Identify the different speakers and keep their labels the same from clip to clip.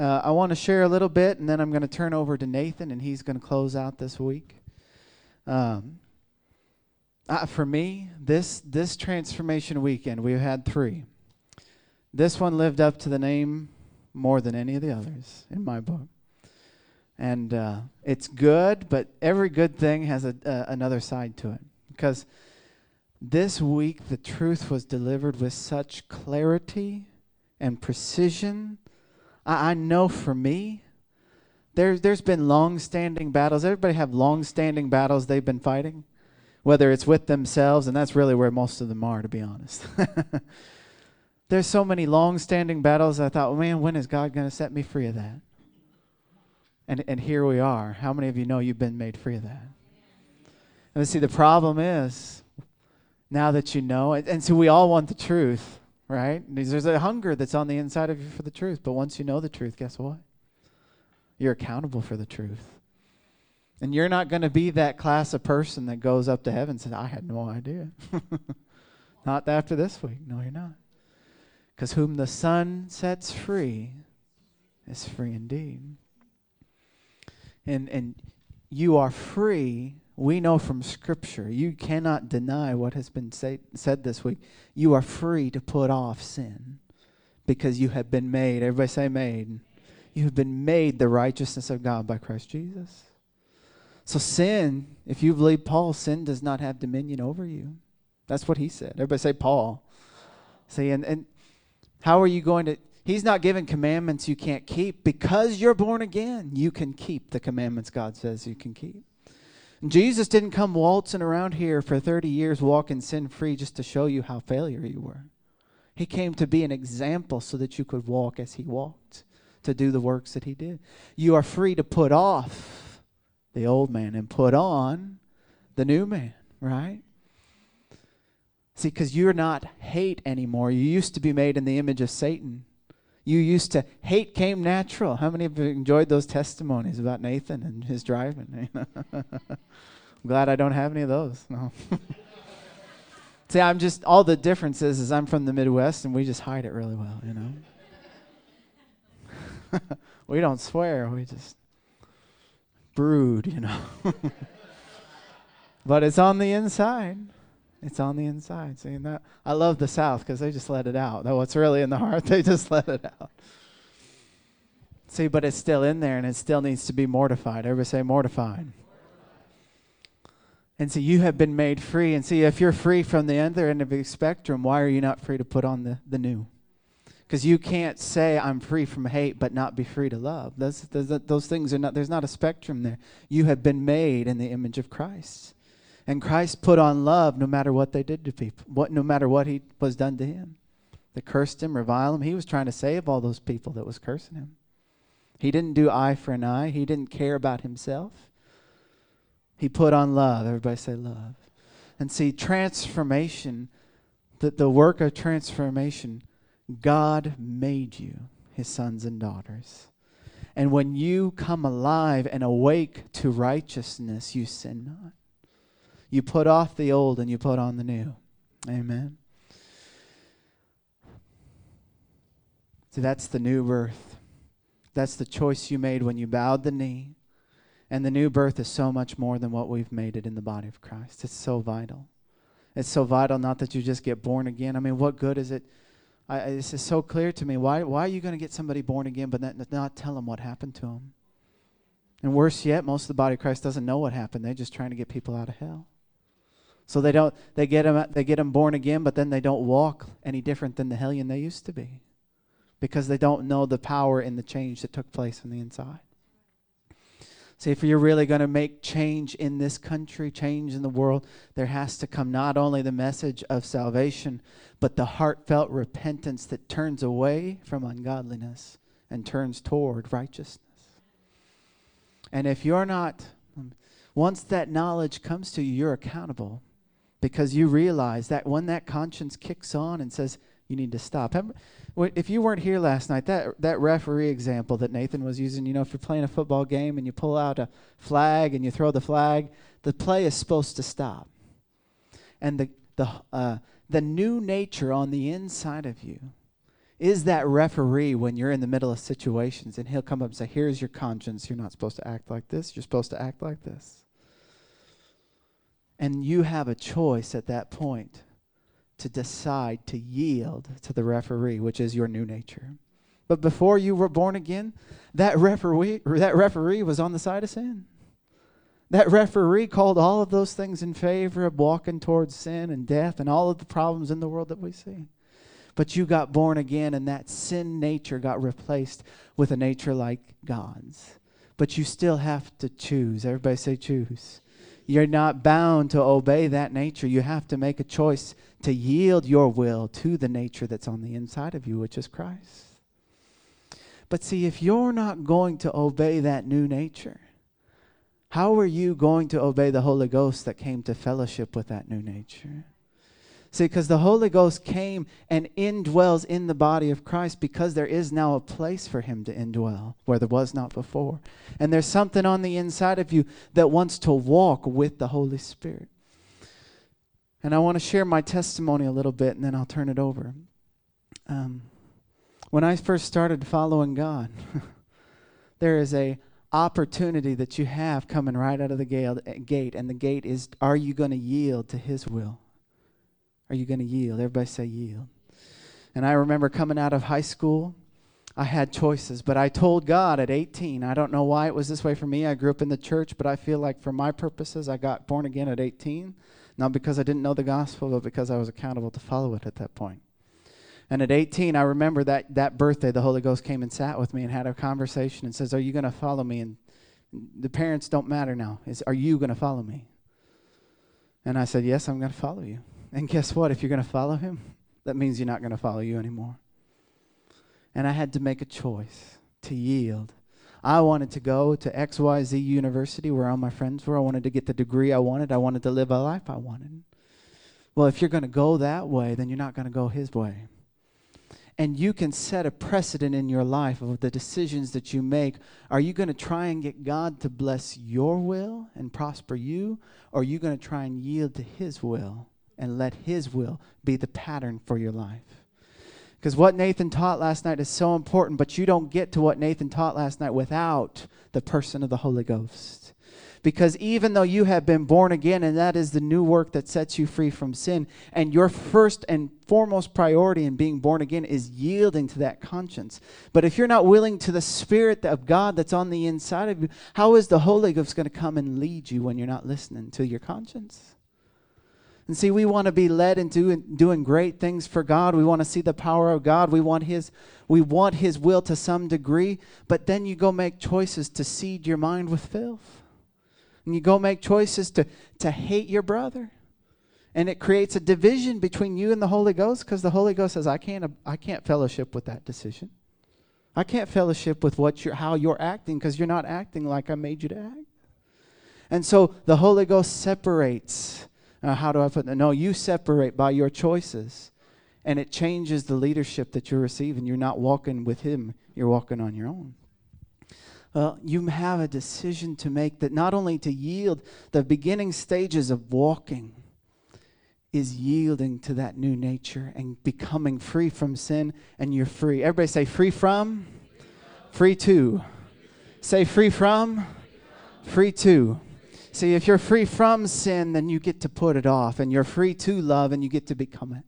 Speaker 1: Uh, I want to share a little bit, and then I'm going to turn over to Nathan, and he's going to close out this week. Um, uh, for me, this this transformation weekend, we've had three. This one lived up to the name more than any of the others in my book, and uh, it's good. But every good thing has a, another side to it because this week the truth was delivered with such clarity and precision. I, I know for me, there's there's been long-standing battles. Everybody have long-standing battles they've been fighting, whether it's with themselves, and that's really where most of them are, to be honest. there's so many long-standing battles. I thought, man, when is God going to set me free of that? And and here we are. How many of you know you've been made free of that? And see, the problem is, now that you know, and, and so we all want the truth, right? There's a hunger that's on the inside of you for the truth. But once you know the truth, guess what? You're accountable for the truth. And you're not going to be that class of person that goes up to heaven and says, I had no idea. not after this week. No, you're not. Because whom the Son sets free is free indeed. And, and you are free we know from Scripture, you cannot deny what has been say, said this week. You are free to put off sin because you have been made. Everybody say, made. You have been made the righteousness of God by Christ Jesus. So, sin, if you believe Paul, sin does not have dominion over you. That's what he said. Everybody say, Paul. See, and, and how are you going to? He's not giving commandments you can't keep. Because you're born again, you can keep the commandments God says you can keep. Jesus didn't come waltzing around here for 30 years walking sin free just to show you how failure you were. He came to be an example so that you could walk as he walked, to do the works that he did. You are free to put off the old man and put on the new man, right? See, because you're not hate anymore. You used to be made in the image of Satan you used to hate came natural. How many of you enjoyed those testimonies about Nathan and his driving? I'm glad I don't have any of those. No. See, I'm just all the differences is I'm from the Midwest and we just hide it really well, you know. we don't swear, we just brood, you know. but it's on the inside. It's on the inside. See that? I love the South because they just let it out. Though what's really in the heart, they just let it out. See, but it's still in there and it still needs to be mortified. Everybody say mortified. And see, you have been made free. And see, if you're free from the other end of the spectrum, why are you not free to put on the, the new? Because you can't say, I'm free from hate, but not be free to love. Those, those, those things are not, there's not a spectrum there. You have been made in the image of Christ. And Christ put on love no matter what they did to people, what, no matter what he was done to him. They cursed him, reviled him. He was trying to save all those people that was cursing him. He didn't do eye for an eye. He didn't care about himself. He put on love. Everybody say love. And see, transformation, the, the work of transformation, God made you his sons and daughters. And when you come alive and awake to righteousness, you sin not. You put off the old and you put on the new. Amen. See, that's the new birth. That's the choice you made when you bowed the knee. And the new birth is so much more than what we've made it in the body of Christ. It's so vital. It's so vital, not that you just get born again. I mean, what good is it? I, this is so clear to me. Why, why are you going to get somebody born again but not, not tell them what happened to them? And worse yet, most of the body of Christ doesn't know what happened. They're just trying to get people out of hell. So they don't they get them they get them born again, but then they don't walk any different than the hellion they used to be, because they don't know the power and the change that took place on the inside. See, if you're really going to make change in this country, change in the world, there has to come not only the message of salvation, but the heartfelt repentance that turns away from ungodliness and turns toward righteousness. And if you're not, once that knowledge comes to you, you're accountable because you realize that when that conscience kicks on and says, you need to stop. If you weren't here last night, that, that referee example that Nathan was using, you know, if you're playing a football game and you pull out a flag and you throw the flag, the play is supposed to stop. And the, the, uh, the new nature on the inside of you is that referee when you're in the middle of situations and he'll come up and say, Here's your conscience. You're not supposed to act like this. You're supposed to act like this. And you have a choice at that point to decide to yield to the referee, which is your new nature. But before you were born again, that referee, that referee was on the side of sin. That referee called all of those things in favor of walking towards sin and death and all of the problems in the world that we see. But you got born again, and that sin nature got replaced with a nature like God's. But you still have to choose. Everybody say, choose. You're not bound to obey that nature. You have to make a choice to yield your will to the nature that's on the inside of you, which is Christ. But see, if you're not going to obey that new nature, how are you going to obey the Holy Ghost that came to fellowship with that new nature? See, because the Holy Ghost came and indwells in the body of Christ because there is now a place for him to indwell where there was not before. And there's something on the inside of you that wants to walk with the Holy Spirit. And I want to share my testimony a little bit and then I'll turn it over. Um, when I first started following God, there is a opportunity that you have coming right out of the gate, and the gate is are you going to yield to His will? Are you going to yield? Everybody say yield. And I remember coming out of high school, I had choices, but I told God at 18, I don't know why it was this way for me. I grew up in the church, but I feel like for my purposes, I got born again at 18, not because I didn't know the gospel, but because I was accountable to follow it at that point. And at 18, I remember that, that birthday, the Holy Ghost came and sat with me and had a conversation and says, Are you going to follow me? And the parents don't matter now. Is Are you going to follow me? And I said, Yes, I'm going to follow you. And guess what? If you're going to follow him, that means you're not going to follow you anymore. And I had to make a choice to yield. I wanted to go to XYZ University where all my friends were. I wanted to get the degree I wanted. I wanted to live a life I wanted. Well, if you're going to go that way, then you're not going to go his way. And you can set a precedent in your life of the decisions that you make. Are you going to try and get God to bless your will and prosper you? Or are you going to try and yield to His will and let His will be the pattern for your life. Because what Nathan taught last night is so important, but you don't get to what Nathan taught last night without the person of the Holy Ghost. Because even though you have been born again, and that is the new work that sets you free from sin, and your first and foremost priority in being born again is yielding to that conscience. But if you're not willing to the Spirit of God that's on the inside of you, how is the Holy Ghost going to come and lead you when you're not listening to your conscience? And see, we want to be led into doing great things for God. We want to see the power of God. We want His, we want His will to some degree. But then you go make choices to seed your mind with filth. And you go make choices to, to hate your brother. And it creates a division between you and the Holy Ghost because the Holy Ghost says, I can't, I can't fellowship with that decision. I can't fellowship with what you're, how you're acting because you're not acting like I made you to act. And so the Holy Ghost separates uh, how do I put that? No, you separate by your choices. And it changes the leadership that you're receiving. You're not walking with Him, you're walking on your own. Well, you have a decision to make that not only to yield, the beginning stages of walking is yielding to that new nature and becoming free from sin, and you're free. Everybody say, free from, free to. Say, free from, free to. See, if you're free from sin, then you get to put it off, and you're free to love, and you get to become it.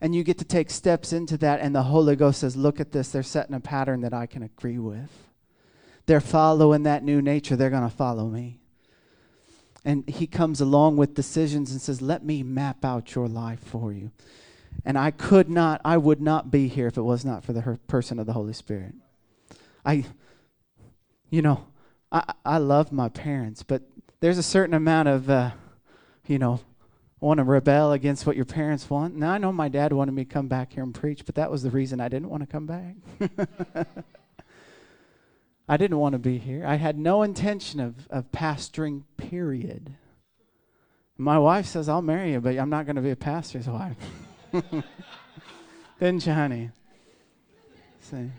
Speaker 1: And you get to take steps into that, and the Holy Ghost says, Look at this. They're setting a pattern that I can agree with. They're following that new nature. They're going to follow me. And He comes along with decisions and says, Let me map out your life for you. And I could not, I would not be here if it was not for the person of the Holy Spirit. I, you know, I, I love my parents, but there's a certain amount of, uh, you know, want to rebel against what your parents want. Now, I know my dad wanted me to come back here and preach, but that was the reason I didn't want to come back. I didn't want to be here. I had no intention of, of pastoring, period. My wife says, I'll marry you, but I'm not going to be a pastor's wife. Didn't you, honey? See.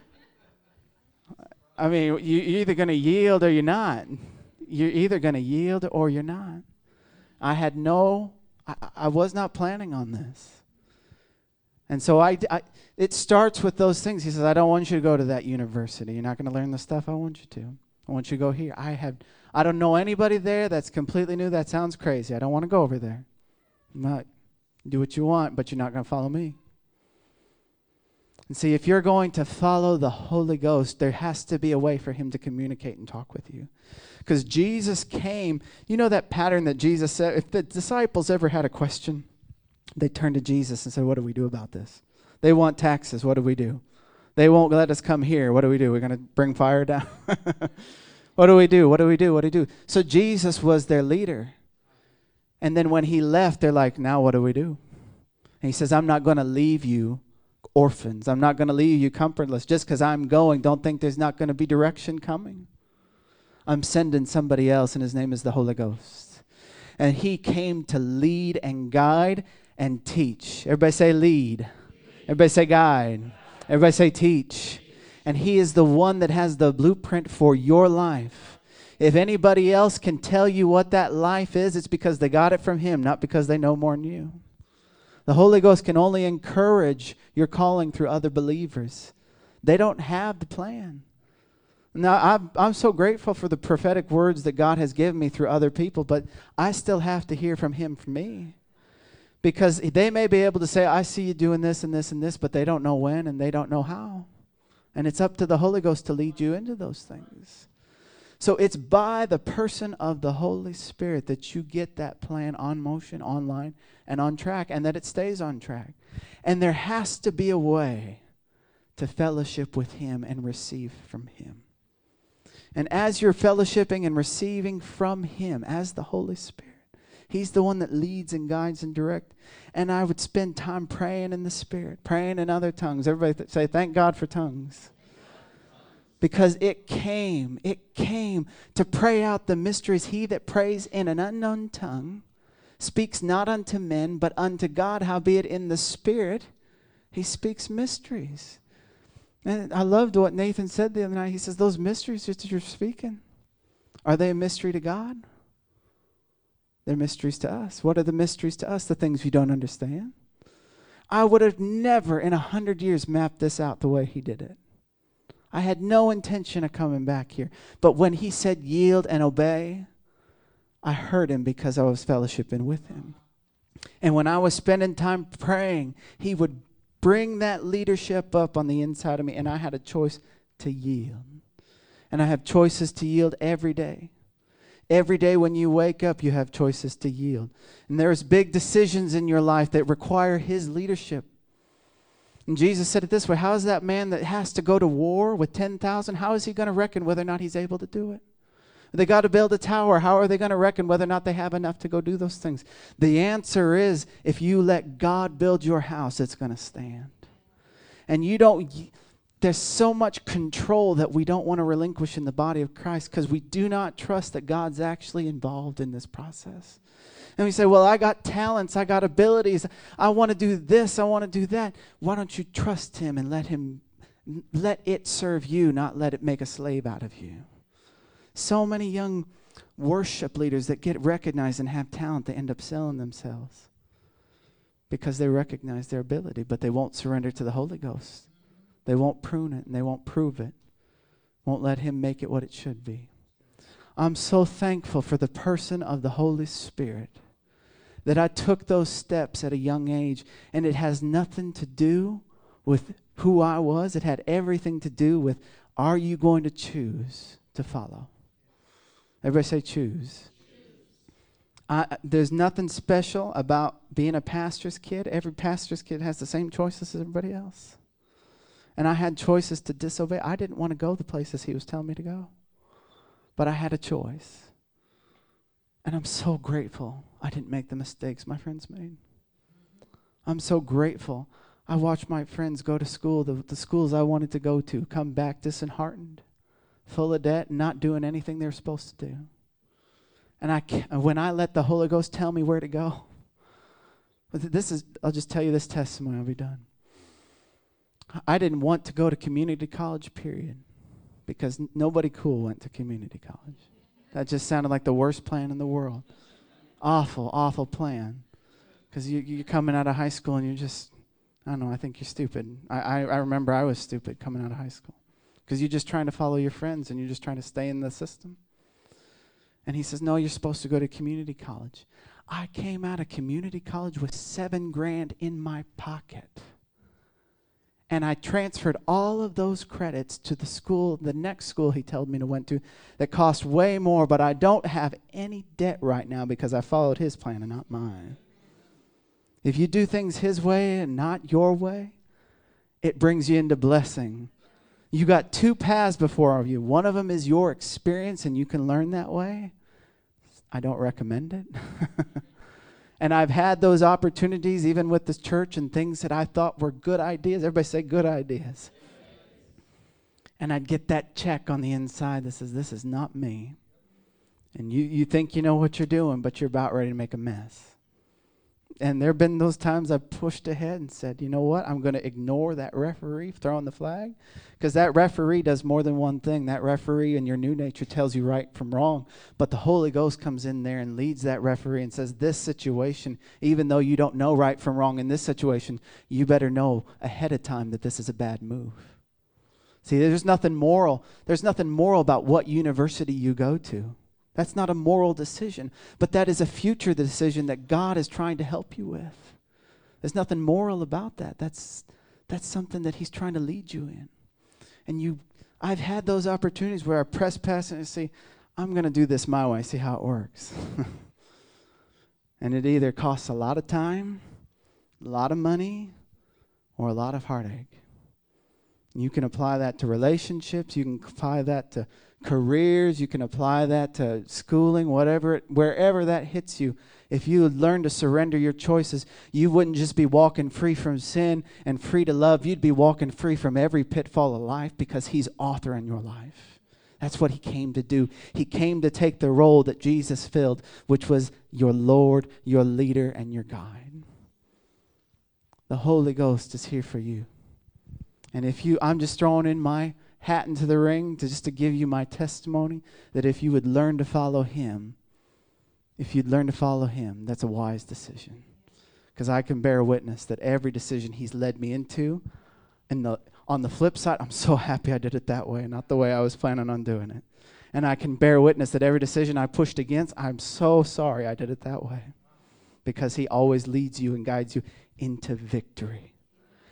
Speaker 1: I mean, you, you're either going to yield or you're not. You're either going to yield or you're not. I had no, I, I was not planning on this. And so I, I, it starts with those things. He says, I don't want you to go to that university. You're not going to learn the stuff I want you to. I want you to go here. I have, I don't know anybody there that's completely new. That sounds crazy. I don't want to go over there. Not, do what you want, but you're not going to follow me. And see, if you're going to follow the Holy Ghost, there has to be a way for him to communicate and talk with you. Because Jesus came, you know that pattern that Jesus said, if the disciples ever had a question, they turned to Jesus and said, What do we do about this? They want taxes. What do we do? They won't let us come here. What do we do? We're going to bring fire down? what do we do? What do we do? What do we do? So Jesus was their leader. And then when he left, they're like, Now what do we do? And he says, I'm not going to leave you orphans. I'm not going to leave you comfortless. Just because I'm going, don't think there's not going to be direction coming. I'm sending somebody else, and his name is the Holy Ghost. And he came to lead and guide and teach. Everybody say lead. Everybody say guide. Everybody say teach. And he is the one that has the blueprint for your life. If anybody else can tell you what that life is, it's because they got it from him, not because they know more than you. The Holy Ghost can only encourage your calling through other believers. They don't have the plan. Now, I'm, I'm so grateful for the prophetic words that God has given me through other people, but I still have to hear from Him for me. Because they may be able to say, I see you doing this and this and this, but they don't know when and they don't know how. And it's up to the Holy Ghost to lead you into those things. So it's by the person of the Holy Spirit that you get that plan on motion, online, and on track, and that it stays on track. And there has to be a way to fellowship with Him and receive from Him. And as you're fellowshipping and receiving from Him, as the Holy Spirit, He's the one that leads and guides and directs. And I would spend time praying in the Spirit, praying in other tongues. Everybody th- say, Thank God for tongues. Because it came, it came to pray out the mysteries. He that prays in an unknown tongue speaks not unto men, but unto God, howbeit in the Spirit, he speaks mysteries. And I loved what Nathan said the other night. He says, Those mysteries that you're speaking, are they a mystery to God? They're mysteries to us. What are the mysteries to us? The things we don't understand. I would have never in a hundred years mapped this out the way he did it. I had no intention of coming back here. But when he said yield and obey, I heard him because I was fellowshipping with him. And when I was spending time praying, he would bring that leadership up on the inside of me, and I had a choice to yield. And I have choices to yield every day. Every day when you wake up, you have choices to yield. And there's big decisions in your life that require his leadership. And Jesus said it this way How is that man that has to go to war with 10,000? How is he going to reckon whether or not he's able to do it? They got to build a tower. How are they going to reckon whether or not they have enough to go do those things? The answer is if you let God build your house, it's going to stand. And you don't, there's so much control that we don't want to relinquish in the body of Christ because we do not trust that God's actually involved in this process. And we say, Well, I got talents, I got abilities, I want to do this, I want to do that. Why don't you trust Him and let Him, let it serve you, not let it make a slave out of you? So many young worship leaders that get recognized and have talent, they end up selling themselves because they recognize their ability, but they won't surrender to the Holy Ghost. They won't prune it and they won't prove it, won't let Him make it what it should be. I'm so thankful for the person of the Holy Spirit that I took those steps at a young age, and it has nothing to do with who I was. It had everything to do with are you going to choose to follow? Everybody say choose. I, there's nothing special about being a pastor's kid. Every pastor's kid has the same choices as everybody else. And I had choices to disobey. I didn't want to go the places he was telling me to go. But I had a choice. And I'm so grateful I didn't make the mistakes my friends made. I'm so grateful. I watched my friends go to school, the, the schools I wanted to go to, come back disheartened full of debt, not doing anything they're supposed to do. And I when I let the Holy Ghost tell me where to go, this is, I'll just tell you this testimony, I'll be done. I didn't want to go to community college, period, because nobody cool went to community college. That just sounded like the worst plan in the world. Awful, awful plan. Because you, you're coming out of high school and you're just, I don't know, I think you're stupid. I, I, I remember I was stupid coming out of high school because you're just trying to follow your friends and you're just trying to stay in the system. And he says, No, you're supposed to go to community college. I came out of community college with seven grand in my pocket. And I transferred all of those credits to the school, the next school he told me to went to, that cost way more, but I don't have any debt right now because I followed his plan and not mine. If you do things his way and not your way, it brings you into blessing. You got two paths before of you. One of them is your experience, and you can learn that way. I don't recommend it. And I've had those opportunities even with this church and things that I thought were good ideas. Everybody say good ideas. And I'd get that check on the inside that says, This is not me. And you, you think you know what you're doing, but you're about ready to make a mess. And there have been those times I've pushed ahead and said, you know what? I'm going to ignore that referee throwing the flag. Because that referee does more than one thing. That referee in your new nature tells you right from wrong. But the Holy Ghost comes in there and leads that referee and says, this situation, even though you don't know right from wrong in this situation, you better know ahead of time that this is a bad move. See, there's nothing moral. There's nothing moral about what university you go to. That's not a moral decision, but that is a future decision that God is trying to help you with. There's nothing moral about that. That's that's something that he's trying to lead you in. And you I've had those opportunities where I press past and say, I'm going to do this my way, see how it works. and it either costs a lot of time, a lot of money, or a lot of heartache. You can apply that to relationships, you can apply that to careers, you can apply that to schooling, whatever, wherever that hits you. If you learn to surrender your choices, you wouldn't just be walking free from sin and free to love. You'd be walking free from every pitfall of life because He's author in your life. That's what He came to do. He came to take the role that Jesus filled, which was your Lord, your leader, and your guide. The Holy Ghost is here for you. And if you, I'm just throwing in my hat into the ring to just to give you my testimony that if you would learn to follow him, if you'd learn to follow him, that's a wise decision. Because I can bear witness that every decision he's led me into, and the, on the flip side, I'm so happy I did it that way, not the way I was planning on doing it. And I can bear witness that every decision I pushed against, I'm so sorry I did it that way. Because he always leads you and guides you into victory.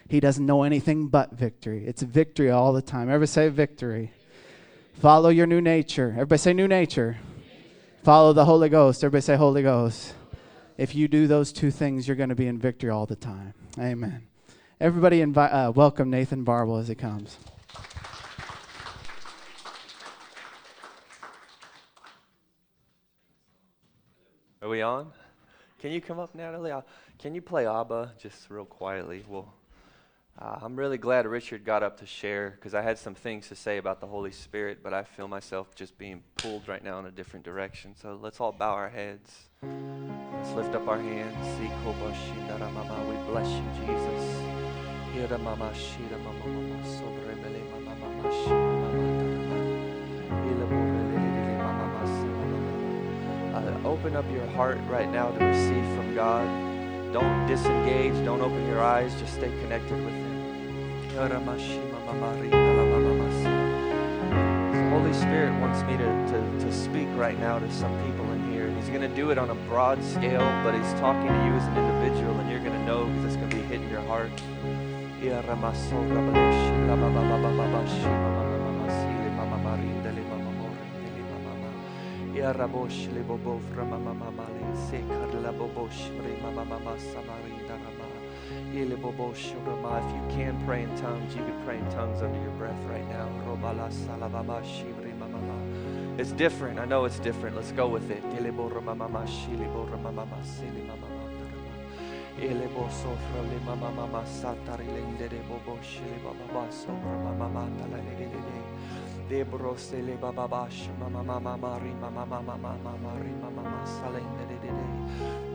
Speaker 1: He doesn't know anything but victory. It's victory all the time. Everybody say victory. Follow your new nature. Everybody say new nature. Follow the Holy Ghost. Everybody say Holy Ghost. If you do those two things, you're going to be in victory all the time. Amen. Everybody invite, uh, welcome Nathan Barble as he comes.
Speaker 2: Are we on? Can you come up, Natalie? Can you play ABBA just real quietly? We'll uh, I'm really glad Richard got up to share because I had some things to say about the Holy Spirit, but I feel myself just being pulled right now in a different direction. So let's all bow our heads. Let's lift up our hands. We bless you, Jesus. Uh, open up your heart right now to receive from God. Don't disengage. Don't open your eyes. Just stay connected with Him. The Holy Spirit wants me to, to, to speak right now to some people in here. He's going to do it on a broad scale, but He's talking to you as an individual, and you're going to know because it's going to be hitting your heart. From Mama Mama Samarinda Rama. If you can pray in tongues, you can pray in tongues under your breath right now. It's different. I know it's different. Let's go with it. Debro se le mama mama mari mama mama mama mari mama mama salende de de de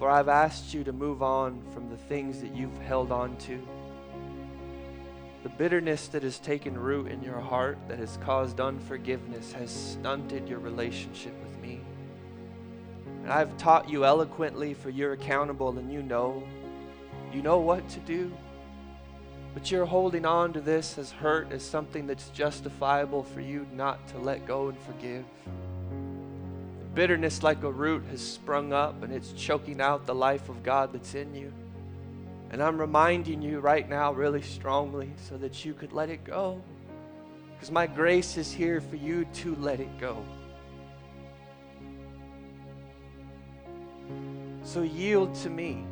Speaker 2: For I've asked you to move on from the things that you've held on to. The bitterness that has taken root in your heart, that has caused unforgiveness, has stunted your relationship with me. And I've taught you eloquently, for you're accountable and you know. You know what to do. But you're holding on to this as hurt, as something that's justifiable for you not to let go and forgive. Bitterness, like a root, has sprung up and it's choking out the life of God that's in you. And I'm reminding you right now, really strongly, so that you could let it go. Because my grace is here for you to let it go. So yield to me.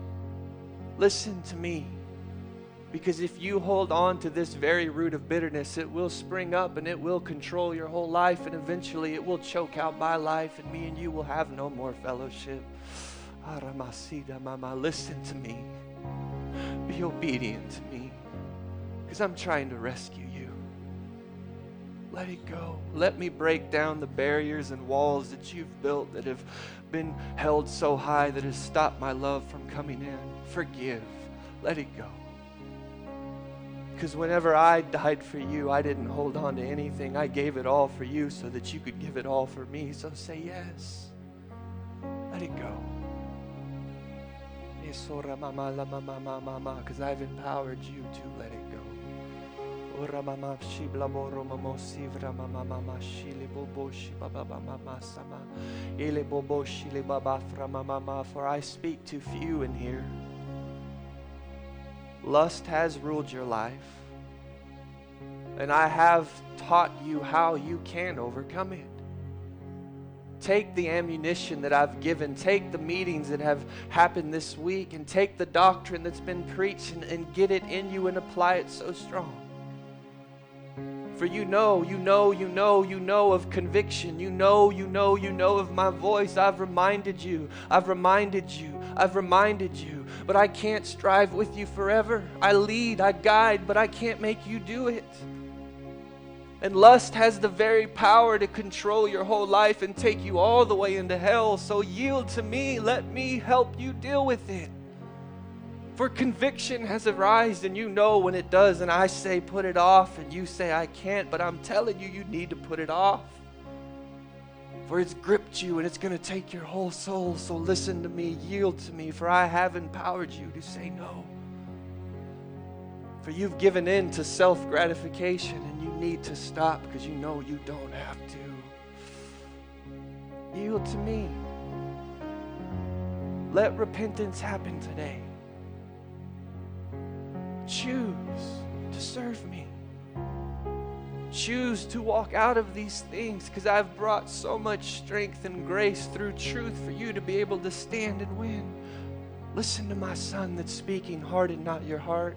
Speaker 2: Listen to me. Because if you hold on to this very root of bitterness, it will spring up and it will control your whole life, and eventually it will choke out my life, and me and you will have no more fellowship. Aramasida mama, listen to me. Be obedient to me. Because I'm trying to rescue you. Let it go. Let me break down the barriers and walls that you've built that have been held so high that has stopped my love from coming in. Forgive. Let it go. Because whenever I died for you, I didn't hold on to anything. I gave it all for you so that you could give it all for me. So say yes. Let it go. Because I've empowered you to let it go. For I speak to few in here. Lust has ruled your life, and I have taught you how you can overcome it. Take the ammunition that I've given, take the meetings that have happened this week, and take the doctrine that's been preached and, and get it in you and apply it so strong. For you know, you know, you know, you know of conviction. You know, you know, you know of my voice. I've reminded you. I've reminded you. I've reminded you. But I can't strive with you forever. I lead, I guide, but I can't make you do it. And lust has the very power to control your whole life and take you all the way into hell. So yield to me. Let me help you deal with it. For conviction has arisen, and you know when it does, and I say put it off, and you say I can't, but I'm telling you, you need to put it off. For it's gripped you and it's going to take your whole soul. So listen to me, yield to me, for I have empowered you to say no. For you've given in to self gratification, and you need to stop because you know you don't have to. Yield to me. Let repentance happen today. Choose to serve me. Choose to walk out of these things because I've brought so much strength and grace through truth for you to be able to stand and win. Listen to my son that's speaking, harden not your heart.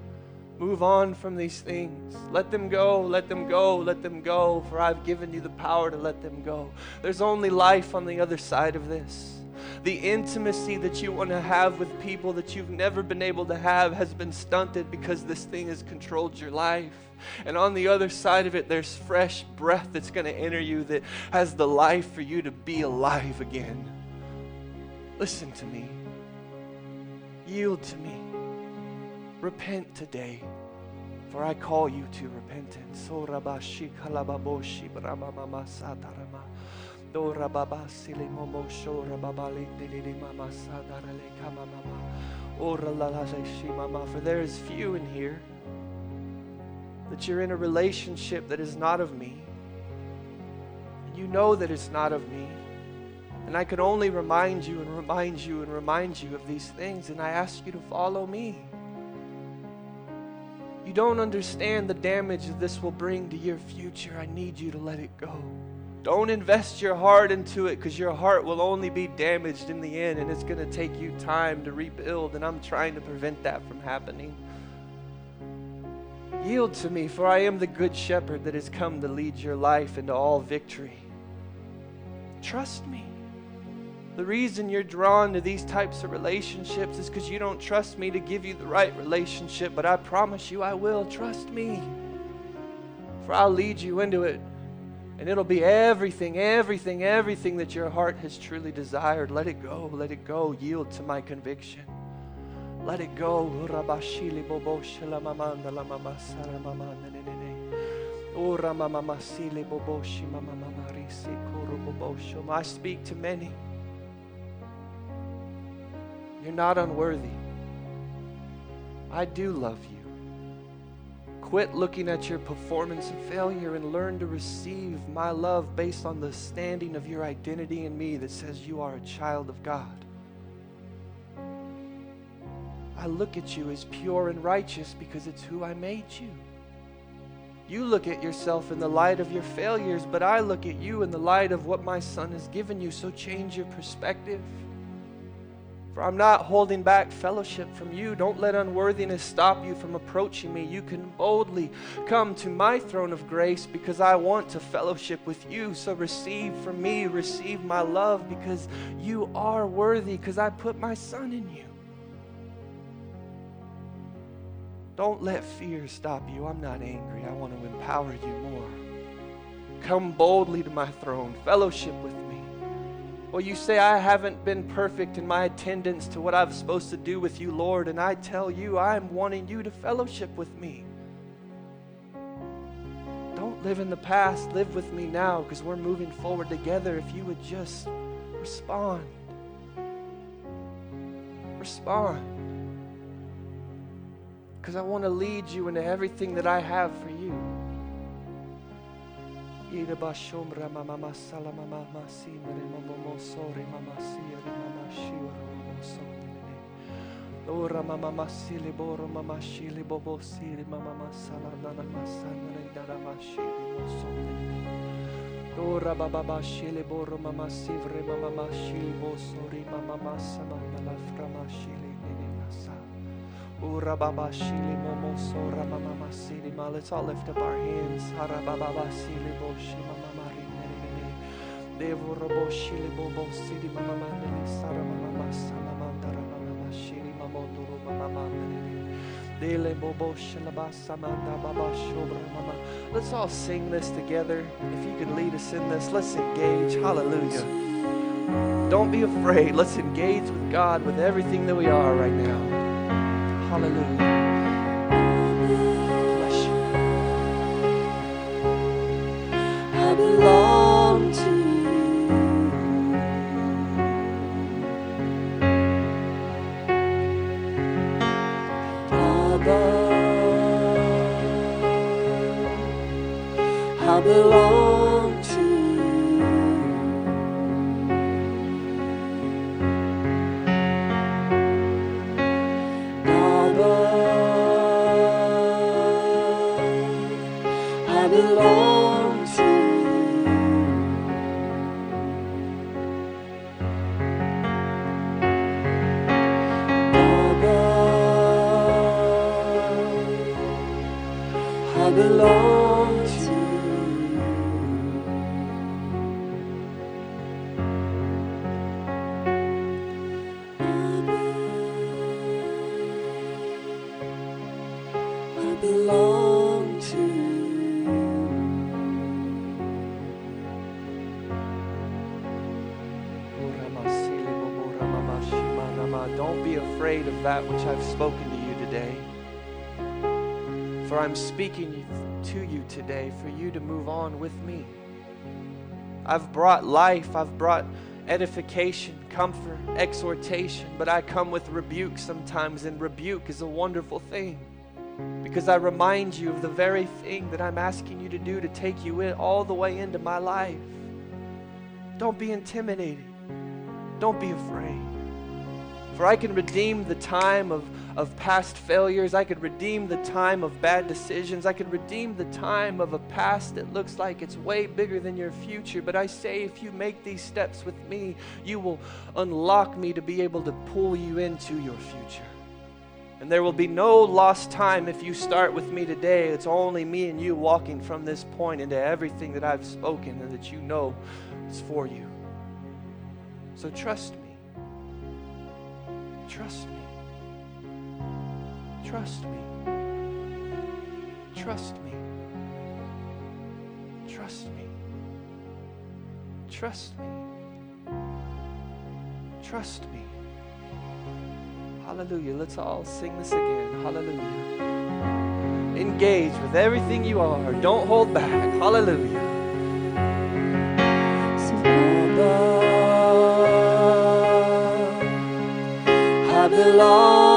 Speaker 2: Move on from these things. Let them go, let them go, let them go, for I've given you the power to let them go. There's only life on the other side of this. The intimacy that you want to have with people that you've never been able to have has been stunted because this thing has controlled your life. And on the other side of it, there's fresh breath that's going to enter you that has the life for you to be alive again. Listen to me. Yield to me. Repent today, for I call you to repentance. Rabashi kalababoshi bramamama satarama. Do rababa sili momo sho rababali dilili mama sadarale kama mama. Oh, ralalashi mama. For there is few in here that you're in a relationship that is not of me. And you know that it's not of me. And I can only remind you and remind you and remind you of these things. And I ask you to follow me. You don't understand the damage that this will bring to your future. I need you to let it go. Don't invest your heart into it because your heart will only be damaged in the end and it's going to take you time to rebuild. And I'm trying to prevent that from happening. Yield to me, for I am the good shepherd that has come to lead your life into all victory. Trust me. The reason you're drawn to these types of relationships is because you don't trust me to give you the right relationship, but I promise you I will. Trust me. For I'll lead you into it, and it'll be everything, everything, everything that your heart has truly desired. Let it go, let it go. Yield to my conviction. Let it go. I speak to many. You're not unworthy. I do love you. Quit looking at your performance and failure and learn to receive my love based on the standing of your identity in me that says you are a child of God. I look at you as pure and righteous because it's who I made you. You look at yourself in the light of your failures, but I look at you in the light of what my son has given you. So change your perspective. For I'm not holding back fellowship from you. Don't let unworthiness stop you from approaching me. You can boldly come to my throne of grace because I want to fellowship with you. So receive from me, receive my love because you are worthy because I put my son in you. Don't let fear stop you. I'm not angry. I want to empower you more. Come boldly to my throne, fellowship with. Well, you say, I haven't been perfect in my attendance to what I'm supposed to do with you, Lord, and I tell you, I'm wanting you to fellowship with me. Don't live in the past, live with me now, because we're moving forward together. If you would just respond. Respond. Because I want to lead you into everything that I have for you. Ida bashomra mama masala mama mama mosori mama siri mama shiora mama sonere. Ora mama masili boro mama shili bobo siri mama masala nana masanere dara mashiri mosonere. Ora baba bashili boro mama sivre mama mashili bosori mama masama nala frama shili nene masa. Let's all lift up our hands. Let's all sing this together. If you could lead us in this, let's engage. Hallelujah. Don't be afraid. Let's engage with God with everything that we are right now. Hallelujah. That which I've spoken to you today. For I'm speaking to you today for you to move on with me. I've brought life, I've brought edification, comfort, exhortation, but I come with rebuke sometimes, and rebuke is a wonderful thing because I remind you of the very thing that I'm asking you to do to take you in all the way into my life. Don't be intimidated. Don't be afraid. For I can redeem the time of, of past failures. I can redeem the time of bad decisions. I can redeem the time of a past that looks like it's way bigger than your future. But I say, if you make these steps with me, you will unlock me to be able to pull you into your future.
Speaker 3: And there will be no lost time if you start with me today. It's only me and you walking from this point into everything that I've spoken and that you know is for you. So trust me. Trust me. Trust me. Trust me. Trust me. Trust me. Trust me. Hallelujah. Let's all sing this again. Hallelujah. Engage with everything you are. Don't hold back. Hallelujah.
Speaker 2: Long.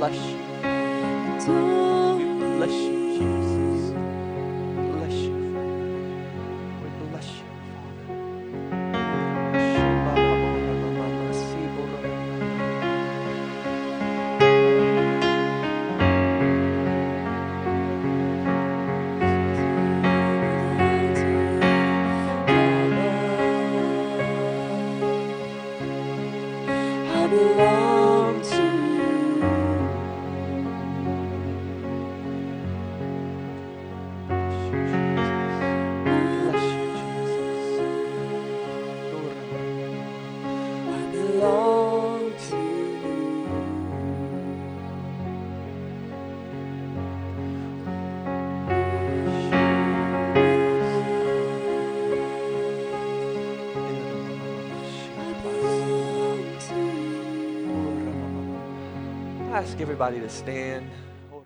Speaker 2: Lush.
Speaker 3: Lush. ask everybody to stand.